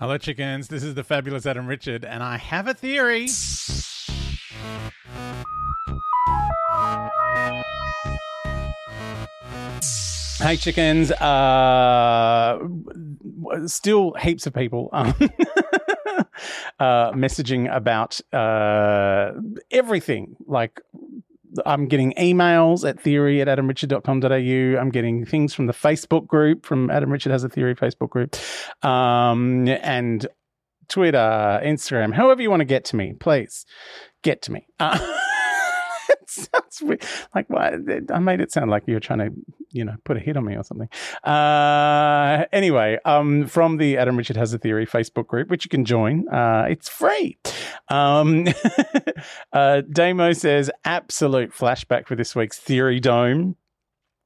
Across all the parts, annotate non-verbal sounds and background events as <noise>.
Hello, chickens. This is the fabulous Adam Richard, and I have a theory. Hey, chickens. Uh, still heaps of people um, <laughs> uh, messaging about uh, everything. Like, I'm getting emails at theory at adamrichard.com.au. I'm getting things from the Facebook group, from Adam Richard Has a Theory Facebook group, um, and Twitter, Instagram, however you want to get to me, please get to me. Uh, <laughs> <laughs> sounds weird. Like, what? I made it sound like you were trying to, you know, put a hit on me or something. Uh, anyway, um, from the Adam Richard Has a Theory Facebook group, which you can join, uh, it's free. Um, <laughs> uh, Damo says, absolute flashback for this week's Theory Dome.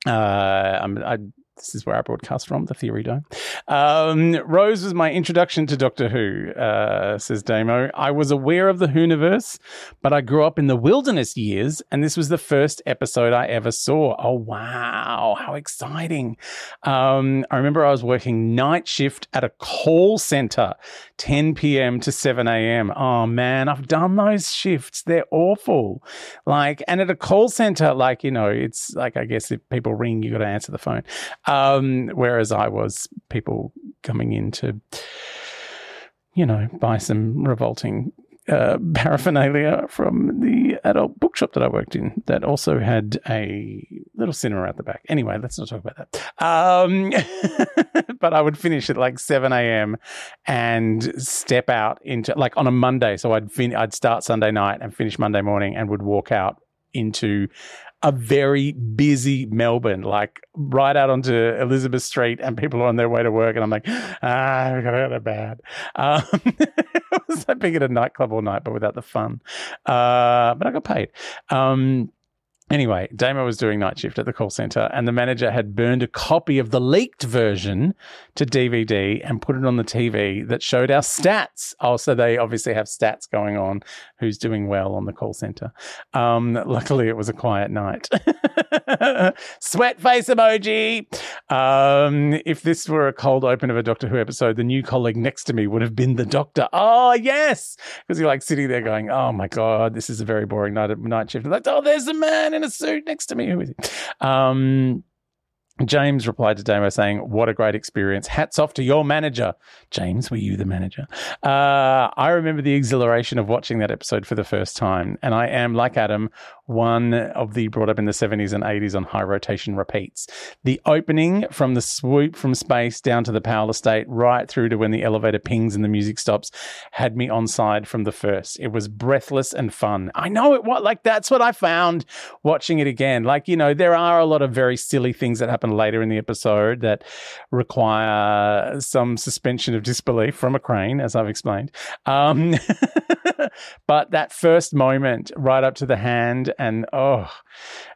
Uh, I'm, I this is where I broadcast from, the Theory Dome. Um, Rose was my introduction to Doctor Who, uh, says Damo. I was aware of the Whoniverse, but I grew up in the wilderness years, and this was the first episode I ever saw. Oh, wow. How exciting. Um, I remember I was working night shift at a call center, 10 p.m. to 7 a.m. Oh, man, I've done those shifts. They're awful. Like, and at a call center, like, you know, it's like, I guess if people ring, you got to answer the phone. Um, whereas I was people coming in to, you know, buy some revolting uh, <laughs> paraphernalia from the adult bookshop that I worked in that also had a little cinema at the back. Anyway, let's not talk about that. Um, <laughs> but I would finish at like 7 a.m. and step out into like on a Monday. So I'd fin- I'd start Sunday night and finish Monday morning and would walk out into a very busy Melbourne, like right out onto Elizabeth Street, and people are on their way to work, and I'm like, ah, we got to bed. Um, <laughs> it was like being at a nightclub all night, but without the fun. Uh, but I got paid. Um, Anyway, Damo was doing night shift at the call center, and the manager had burned a copy of the leaked version to DVD and put it on the TV that showed our stats. Oh, so they obviously have stats going on who's doing well on the call center. Um, luckily, it was a quiet night. <laughs> Sweat face emoji. Um, if this were a cold open of a Doctor Who episode, the new colleague next to me would have been the doctor. Oh, yes. Because you're like sitting there going, oh my God, this is a very boring night, night shift. Like, oh, there's a man in a suit next to me. Who is he? Um, James replied to Damo saying, What a great experience. Hats off to your manager. James, were you the manager? Uh, I remember the exhilaration of watching that episode for the first time. And I am, like Adam, one of the brought up in the 70s and 80s on high rotation repeats. The opening from the swoop from space down to the Powell estate, right through to when the elevator pings and the music stops, had me on side from the first. It was breathless and fun. I know it what like that's what I found watching it again. Like, you know, there are a lot of very silly things that happen happen later in the episode that require some suspension of disbelief from a crane, as I've explained. Um, <laughs> but that first moment, right up to the hand, and oh,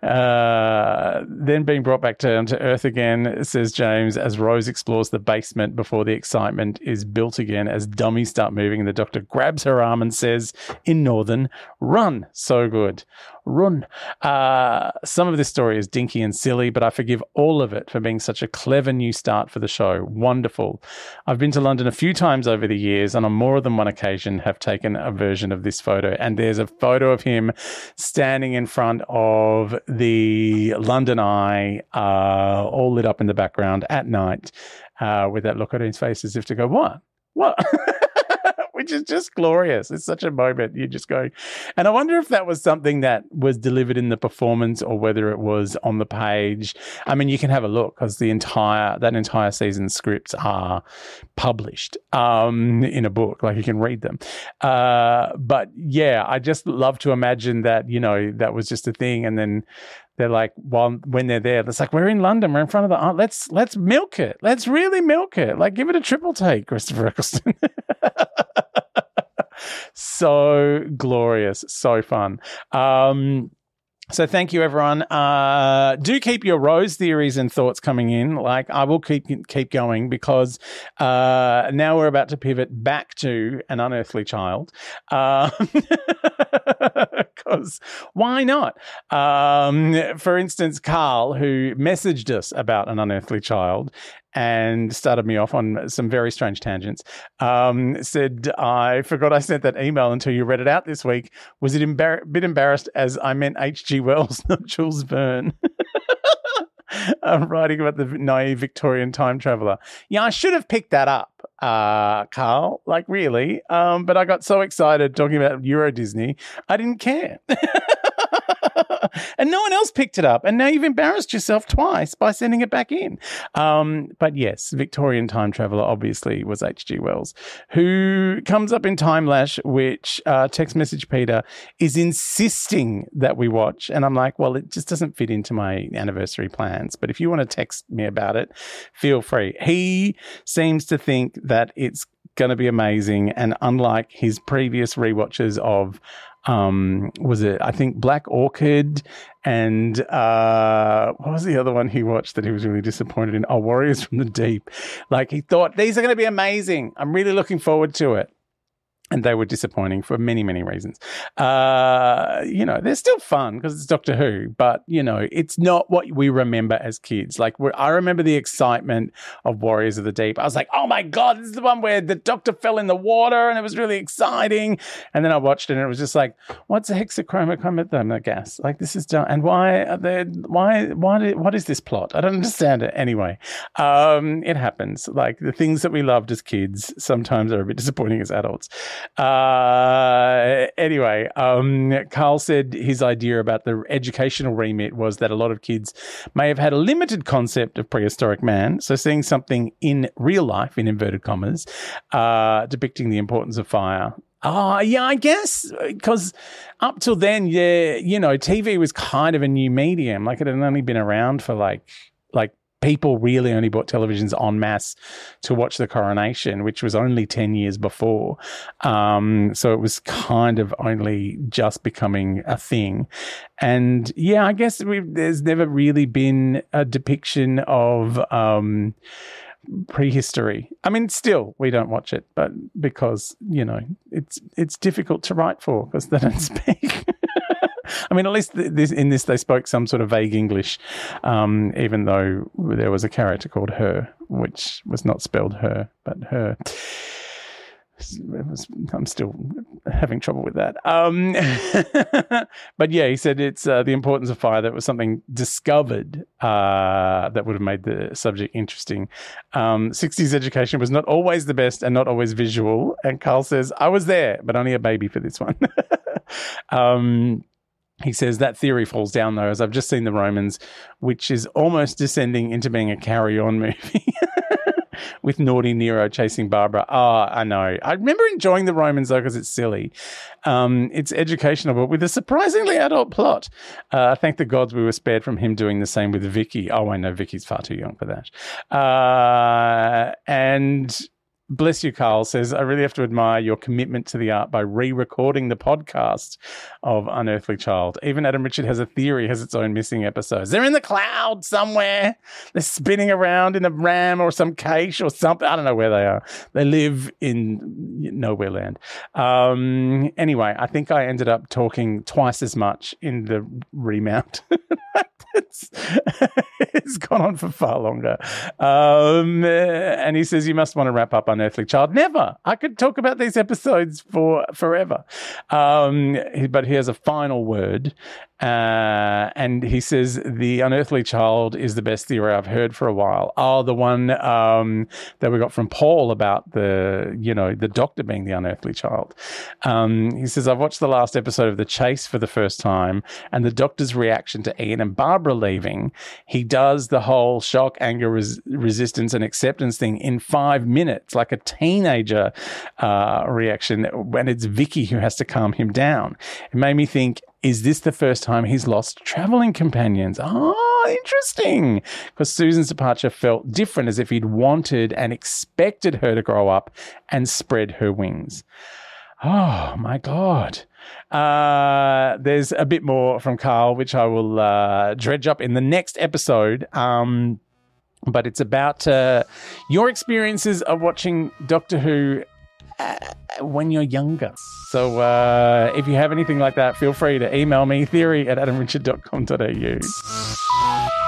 uh, then being brought back down to earth again, says James, as Rose explores the basement before the excitement is built again, as dummies start moving, and the doctor grabs her arm and says, in Northern, run. So good run. Uh, some of this story is dinky and silly, but I forgive all of it for being such a clever new start for the show. Wonderful. I've been to London a few times over the years, and on more than one occasion have taken a version of this photo. And there's a photo of him standing in front of the London Eye, uh, all lit up in the background at night, uh, with that look on his face as if to go, What? What? <laughs> which is just glorious. It's such a moment. You're just go, and I wonder if that was something that was delivered in the performance or whether it was on the page. I mean, you can have a look because the entire that entire season scripts are published um, in a book, like you can read them. Uh, but yeah, I just love to imagine that you know that was just a thing, and then they're like while when they're there it's like we're in london we're in front of the oh, let's let's milk it let's really milk it like give it a triple take christopher eccleston <laughs> so glorious, so fun. Um, so thank you, everyone. Uh, do keep your rose theories and thoughts coming in. Like I will keep keep going because uh, now we're about to pivot back to an unearthly child. <laughs> Because why not? Um, for instance, Carl, who messaged us about an unearthly child, and started me off on some very strange tangents. Um, said, I forgot I sent that email until you read it out this week. Was it embar- a bit embarrassed as I meant H.G. Wells, <laughs> not Jules Verne? <laughs> I'm writing about the naive Victorian time traveler. Yeah, I should have picked that up, uh, Carl. Like, really. Um, but I got so excited talking about Euro Disney, I didn't care. <laughs> <laughs> and no one else picked it up. And now you've embarrassed yourself twice by sending it back in. Um, but yes, Victorian time traveler obviously was H.G. Wells, who comes up in Timelash, which uh, text message Peter is insisting that we watch. And I'm like, well, it just doesn't fit into my anniversary plans. But if you want to text me about it, feel free. He seems to think that it's going to be amazing. And unlike his previous re-watches of um, was it I think Black Orchid and uh, what was the other one he watched that he was really disappointed in? Oh, Warriors from the Deep. Like he thought these are going to be amazing. I'm really looking forward to it and they were disappointing for many, many reasons. Uh, you know, they're still fun because it's Doctor Who, but you know, it's not what we remember as kids. Like, I remember the excitement of Warriors of the Deep. I was like, "Oh my god, this is the one where the Doctor fell in the water, and it was really exciting." And then I watched it, and it was just like, "What's a hexachromochromate gas? Like, this is done, and why are? Why? Why? What is this plot? I don't understand it." Anyway, um, it happens. Like the things that we loved as kids sometimes are a bit disappointing as adults. Uh, anyway, um, Carl said his idea about the educational remit was that a lot of kids may have had a limited concept of prehistoric man. So seeing something in real life, in inverted commas, uh, depicting the importance of fire Oh, yeah, I guess because up till then, yeah, you know, TV was kind of a new medium. Like it had only been around for like like people really only bought televisions en masse to watch the coronation, which was only 10 years before. Um, so it was kind of only just becoming a thing. And yeah, I guess there's never really been a depiction of. Um, prehistory. I mean, still we don't watch it, but because you know it's it's difficult to write for because they don't <laughs> speak. I mean, at least this, in this they spoke some sort of vague English, um, even though there was a character called Hur, which was not spelled her, but her. Was, I'm still having trouble with that. Um, <laughs> but yeah, he said it's uh, the importance of fire that was something discovered uh, that would have made the subject interesting. Um, 60s education was not always the best and not always visual. And Carl says, I was there, but only a baby for this one. <laughs> um, he says that theory falls down though, as I've just seen the Romans, which is almost descending into being a carry on movie. <laughs> with naughty Nero chasing Barbara. Oh, I know. I remember enjoying the Romans though because it's silly. Um, it's educational, but with a surprisingly adult plot. Uh, thank the gods we were spared from him doing the same with Vicki. Oh, I know Vicki's far too young for that. Uh, and Bless you, Carl says, I really have to admire your commitment to the art by re recording the podcast of Unearthly Child. Even Adam Richard has a theory, has its own missing episodes. They're in the cloud somewhere. They're spinning around in a ram or some cache or something. I don't know where they are. They live in nowhere land. Um, anyway, I think I ended up talking twice as much in the remount. <laughs> it's, gone on for far longer. Um, and he says, You must want to wrap up Unearthly Child. Never. I could talk about these episodes for forever. Um, but here's a final word. Uh, and he says, The Unearthly Child is the best theory I've heard for a while. Oh, the one um, that we got from Paul about the, you know, the doctor being the unearthly child. Um, he says, I've watched the last episode of The Chase for the first time, and the doctor's reaction to Ian and Barbara leaving, he does the whole shock, anger, res- resistance, and acceptance thing in five minutes, like a teenager uh, reaction. When it's Vicki who has to calm him down, it made me think, is this the first time he's lost traveling companions? Oh, interesting. Because Susan's departure felt different, as if he'd wanted and expected her to grow up and spread her wings. Oh my God. Uh, there's a bit more from Carl, which I will uh, dredge up in the next episode. Um, but it's about uh, your experiences of watching Doctor Who uh, when you're younger. So uh, if you have anything like that, feel free to email me, theory at adamrichard.com.au.